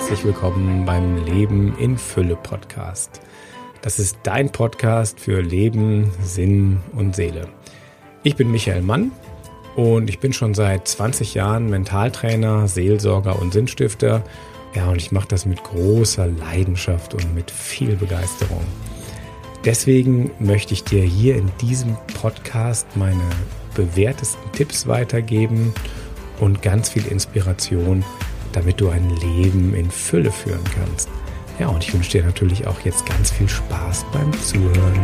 herzlich willkommen beim Leben in Fülle Podcast. Das ist dein Podcast für Leben, Sinn und Seele. Ich bin Michael Mann und ich bin schon seit 20 Jahren Mentaltrainer, Seelsorger und Sinnstifter. Ja, und ich mache das mit großer Leidenschaft und mit viel Begeisterung. Deswegen möchte ich dir hier in diesem Podcast meine bewährtesten Tipps weitergeben und ganz viel Inspiration damit du ein Leben in Fülle führen kannst. Ja, und ich wünsche dir natürlich auch jetzt ganz viel Spaß beim Zuhören.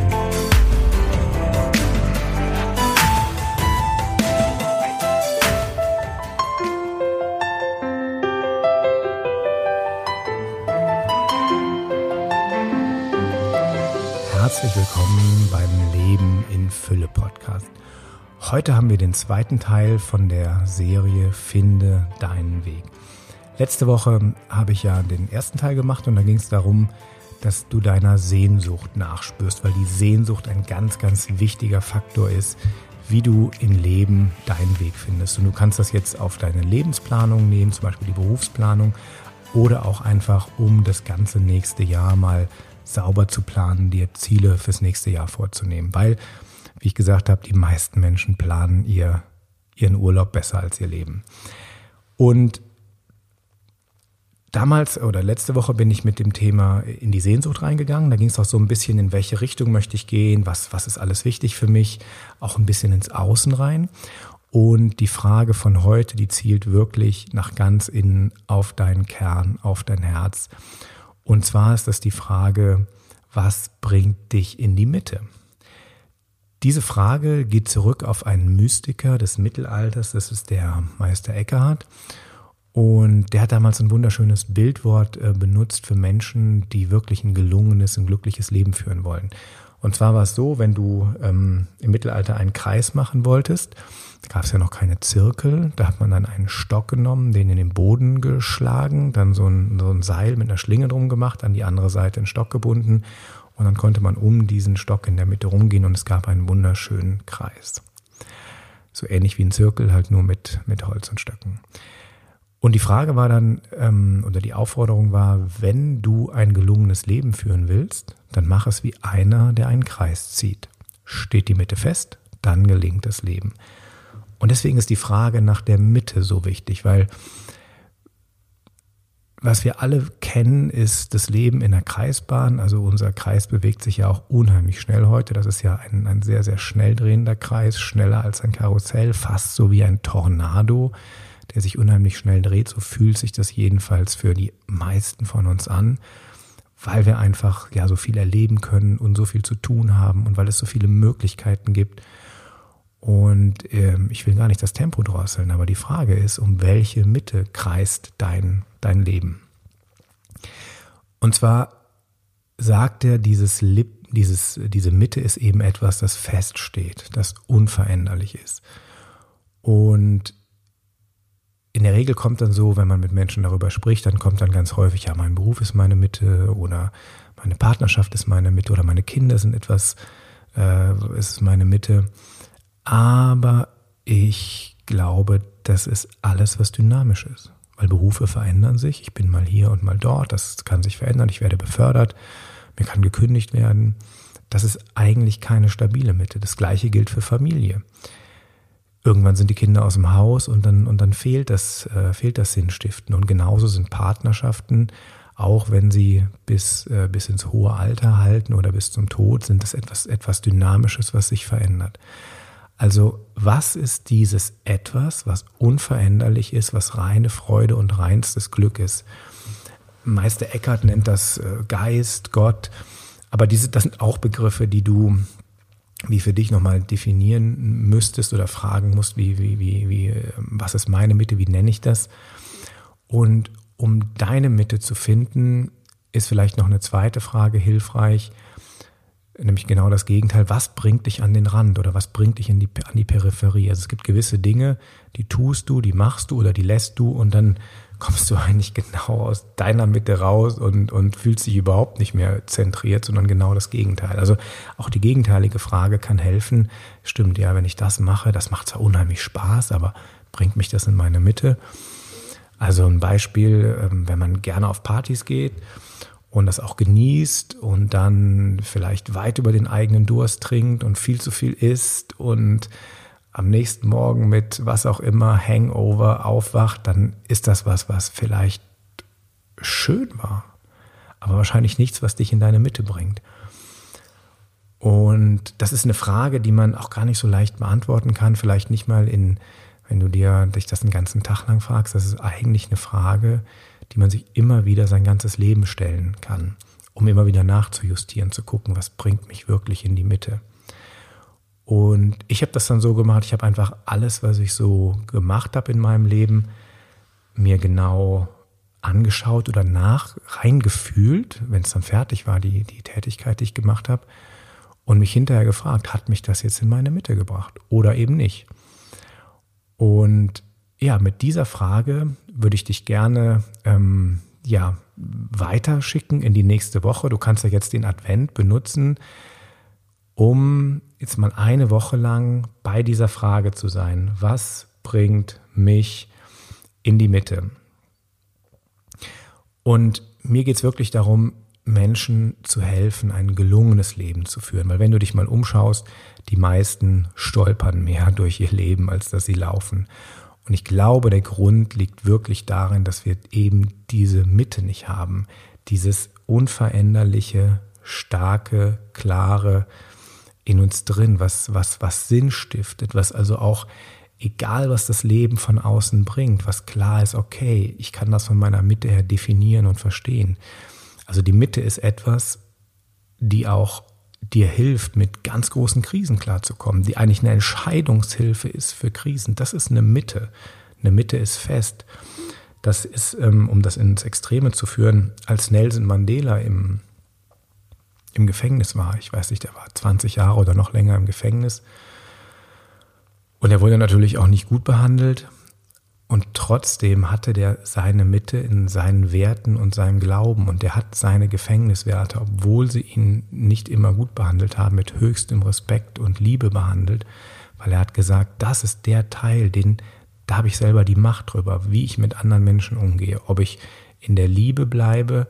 Herzlich willkommen beim Leben in Fülle Podcast. Heute haben wir den zweiten Teil von der Serie Finde deinen Weg. Letzte Woche habe ich ja den ersten Teil gemacht und da ging es darum, dass du deiner Sehnsucht nachspürst, weil die Sehnsucht ein ganz, ganz wichtiger Faktor ist, wie du im Leben deinen Weg findest. Und du kannst das jetzt auf deine Lebensplanung nehmen, zum Beispiel die Berufsplanung, oder auch einfach, um das ganze nächste Jahr mal sauber zu planen, dir Ziele fürs nächste Jahr vorzunehmen. Weil, wie ich gesagt habe, die meisten Menschen planen ihr, ihren Urlaub besser als ihr Leben. Und Damals oder letzte Woche bin ich mit dem Thema in die Sehnsucht reingegangen. Da ging es auch so ein bisschen, in welche Richtung möchte ich gehen, was, was ist alles wichtig für mich, auch ein bisschen ins Außen rein. Und die Frage von heute, die zielt wirklich nach ganz innen auf deinen Kern, auf dein Herz. Und zwar ist das die Frage, was bringt dich in die Mitte? Diese Frage geht zurück auf einen Mystiker des Mittelalters, das ist der Meister Eckhart. Und der hat damals ein wunderschönes Bildwort äh, benutzt für Menschen, die wirklich ein gelungenes, ein glückliches Leben führen wollen. Und zwar war es so, wenn du ähm, im Mittelalter einen Kreis machen wolltest, gab es ja noch keine Zirkel, da hat man dann einen Stock genommen, den in den Boden geschlagen, dann so ein, so ein Seil mit einer Schlinge drum gemacht, an die andere Seite einen Stock gebunden und dann konnte man um diesen Stock in der Mitte rumgehen und es gab einen wunderschönen Kreis. So ähnlich wie ein Zirkel, halt nur mit, mit Holz und Stöcken. Und die Frage war dann, ähm, oder die Aufforderung war, wenn du ein gelungenes Leben führen willst, dann mach es wie einer, der einen Kreis zieht. Steht die Mitte fest, dann gelingt das Leben. Und deswegen ist die Frage nach der Mitte so wichtig, weil was wir alle kennen, ist das Leben in der Kreisbahn. Also unser Kreis bewegt sich ja auch unheimlich schnell heute. Das ist ja ein, ein sehr, sehr schnell drehender Kreis, schneller als ein Karussell, fast so wie ein Tornado der sich unheimlich schnell dreht. So fühlt sich das jedenfalls für die meisten von uns an, weil wir einfach ja so viel erleben können und so viel zu tun haben und weil es so viele Möglichkeiten gibt. Und ähm, ich will gar nicht das Tempo drosseln, aber die Frage ist, um welche Mitte kreist dein, dein Leben? Und zwar sagt er, dieses Lip, dieses, diese Mitte ist eben etwas, das feststeht, das unveränderlich ist. Und in der Regel kommt dann so, wenn man mit Menschen darüber spricht, dann kommt dann ganz häufig, ja, mein Beruf ist meine Mitte oder meine Partnerschaft ist meine Mitte oder meine Kinder sind etwas, äh, ist meine Mitte. Aber ich glaube, das ist alles, was dynamisch ist. Weil Berufe verändern sich. Ich bin mal hier und mal dort. Das kann sich verändern. Ich werde befördert. Mir kann gekündigt werden. Das ist eigentlich keine stabile Mitte. Das gleiche gilt für Familie irgendwann sind die Kinder aus dem Haus und dann, und dann fehlt das, äh, fehlt das Sinnstiften. Und genauso sind Partnerschaften, auch wenn sie bis, äh, bis ins hohe Alter halten oder bis zum Tod, sind das etwas, etwas Dynamisches, was sich verändert. Also was ist dieses etwas, was unveränderlich ist, was reine Freude und reinstes Glück ist? Meister Eckhart nennt das äh, Geist, Gott, aber diese, das sind auch Begriffe, die du wie für dich nochmal definieren müsstest oder fragen musst, wie, wie, wie, wie, was ist meine Mitte, wie nenne ich das? Und um deine Mitte zu finden, ist vielleicht noch eine zweite Frage hilfreich, nämlich genau das Gegenteil. Was bringt dich an den Rand oder was bringt dich in die, an die Peripherie? Also es gibt gewisse Dinge, die tust du, die machst du oder die lässt du und dann kommst du eigentlich genau aus deiner Mitte raus und, und fühlst dich überhaupt nicht mehr zentriert, sondern genau das Gegenteil. Also auch die gegenteilige Frage kann helfen. Stimmt, ja, wenn ich das mache, das macht zwar unheimlich Spaß, aber bringt mich das in meine Mitte? Also ein Beispiel, ähm, wenn man gerne auf Partys geht und das auch genießt und dann vielleicht weit über den eigenen Durst trinkt und viel zu viel isst und am nächsten Morgen mit was auch immer Hangover aufwacht, dann ist das was, was vielleicht schön war, aber wahrscheinlich nichts, was dich in deine Mitte bringt. Und das ist eine Frage, die man auch gar nicht so leicht beantworten kann, vielleicht nicht mal in, wenn du dir dich das den ganzen Tag lang fragst, das ist eigentlich eine Frage, die man sich immer wieder sein ganzes Leben stellen kann, um immer wieder nachzujustieren, zu gucken, was bringt mich wirklich in die Mitte. Und ich habe das dann so gemacht, ich habe einfach alles, was ich so gemacht habe in meinem Leben, mir genau angeschaut oder nach reingefühlt, wenn es dann fertig war, die, die Tätigkeit, die ich gemacht habe, und mich hinterher gefragt, hat mich das jetzt in meine Mitte gebracht oder eben nicht? Und ja, mit dieser Frage würde ich dich gerne ähm, ja, weiterschicken in die nächste Woche. Du kannst ja jetzt den Advent benutzen, um jetzt mal eine Woche lang bei dieser Frage zu sein. Was bringt mich in die Mitte? Und mir geht es wirklich darum, Menschen zu helfen, ein gelungenes Leben zu führen. Weil wenn du dich mal umschaust, die meisten stolpern mehr durch ihr Leben, als dass sie laufen. Und ich glaube, der Grund liegt wirklich darin, dass wir eben diese Mitte nicht haben. Dieses unveränderliche, starke, klare in uns drin, was, was, was Sinn stiftet, was also auch, egal was das Leben von außen bringt, was klar ist, okay, ich kann das von meiner Mitte her definieren und verstehen. Also die Mitte ist etwas, die auch dir hilft, mit ganz großen Krisen klarzukommen, die eigentlich eine Entscheidungshilfe ist für Krisen. Das ist eine Mitte. Eine Mitte ist fest. Das ist, ähm, um das ins Extreme zu führen, als Nelson Mandela im, im Gefängnis war. Ich weiß nicht, der war 20 Jahre oder noch länger im Gefängnis. Und er wurde natürlich auch nicht gut behandelt. Und trotzdem hatte der seine Mitte in seinen Werten und seinem Glauben und er hat seine Gefängniswerte, obwohl sie ihn nicht immer gut behandelt haben, mit höchstem Respekt und Liebe behandelt, weil er hat gesagt, das ist der Teil, den da habe ich selber die Macht drüber, wie ich mit anderen Menschen umgehe, ob ich in der Liebe bleibe,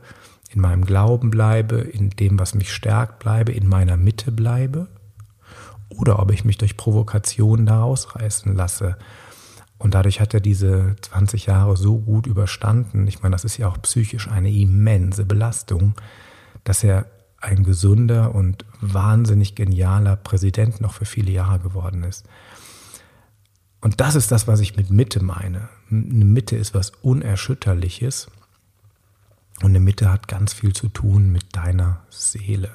in meinem Glauben bleibe, in dem, was mich stärkt, bleibe, in meiner Mitte bleibe, oder ob ich mich durch Provokationen da rausreißen lasse und dadurch hat er diese 20 Jahre so gut überstanden. Ich meine, das ist ja auch psychisch eine immense Belastung, dass er ein gesunder und wahnsinnig genialer Präsident noch für viele Jahre geworden ist. Und das ist das, was ich mit Mitte meine. Eine Mitte ist was Unerschütterliches und eine Mitte hat ganz viel zu tun mit deiner Seele.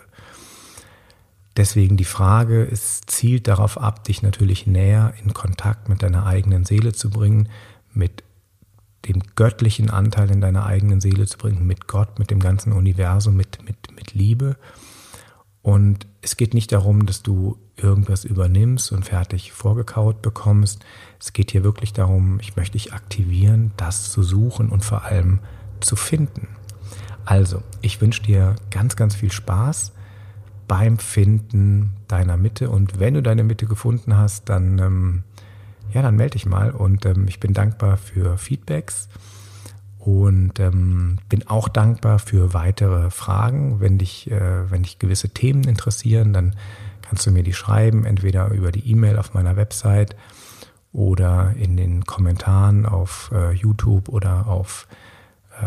Deswegen die Frage, es zielt darauf ab, dich natürlich näher in Kontakt mit deiner eigenen Seele zu bringen, mit dem göttlichen Anteil in deiner eigenen Seele zu bringen, mit Gott, mit dem ganzen Universum, mit, mit, mit Liebe. Und es geht nicht darum, dass du irgendwas übernimmst und fertig vorgekaut bekommst. Es geht hier wirklich darum, ich möchte dich aktivieren, das zu suchen und vor allem zu finden. Also, ich wünsche dir ganz, ganz viel Spaß beim Finden deiner Mitte. Und wenn du deine Mitte gefunden hast, dann, ähm, ja, dann melde dich mal. Und ähm, ich bin dankbar für Feedbacks und ähm, bin auch dankbar für weitere Fragen. Wenn dich, äh, wenn dich gewisse Themen interessieren, dann kannst du mir die schreiben, entweder über die E-Mail auf meiner Website oder in den Kommentaren auf äh, YouTube oder auf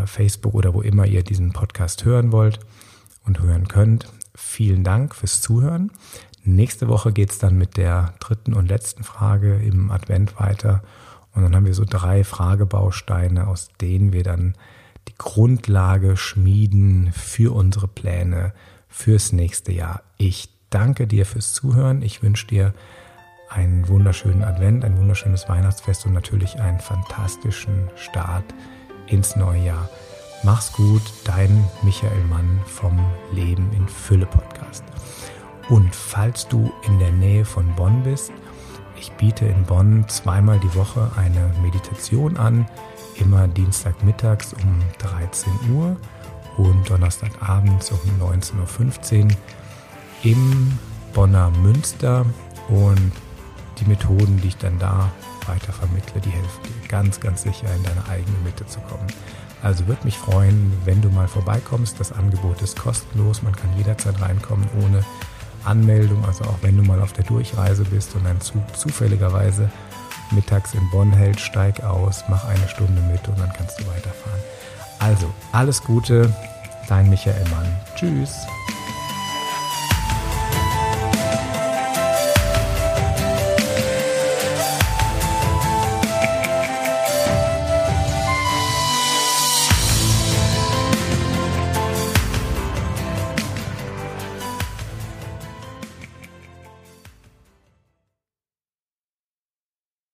Facebook oder wo immer ihr diesen Podcast hören wollt und hören könnt vielen Dank fürs Zuhören. Nächste Woche geht es dann mit der dritten und letzten Frage im Advent weiter. Und dann haben wir so drei Fragebausteine, aus denen wir dann die Grundlage schmieden für unsere Pläne fürs nächste Jahr. Ich danke dir fürs Zuhören. Ich wünsche dir einen wunderschönen Advent, ein wunderschönes Weihnachtsfest und natürlich einen fantastischen Start ins neue Jahr. Mach's gut, dein Michael Mann vom Leben in Fülle Podcast. Und falls du in der Nähe von Bonn bist, ich biete in Bonn zweimal die Woche eine Meditation an, immer Dienstagmittags um 13 Uhr und Donnerstagabends um 19.15 Uhr im Bonner Münster. Und die Methoden, die ich dann da weiter vermittle, die helfen dir ganz, ganz sicher in deine eigene Mitte zu kommen. Also würde mich freuen, wenn du mal vorbeikommst. Das Angebot ist kostenlos, man kann jederzeit reinkommen ohne Anmeldung. Also auch wenn du mal auf der Durchreise bist und ein Zug zufälligerweise mittags in Bonn hält, steig aus, mach eine Stunde mit und dann kannst du weiterfahren. Also alles Gute, dein Michael Mann. Tschüss.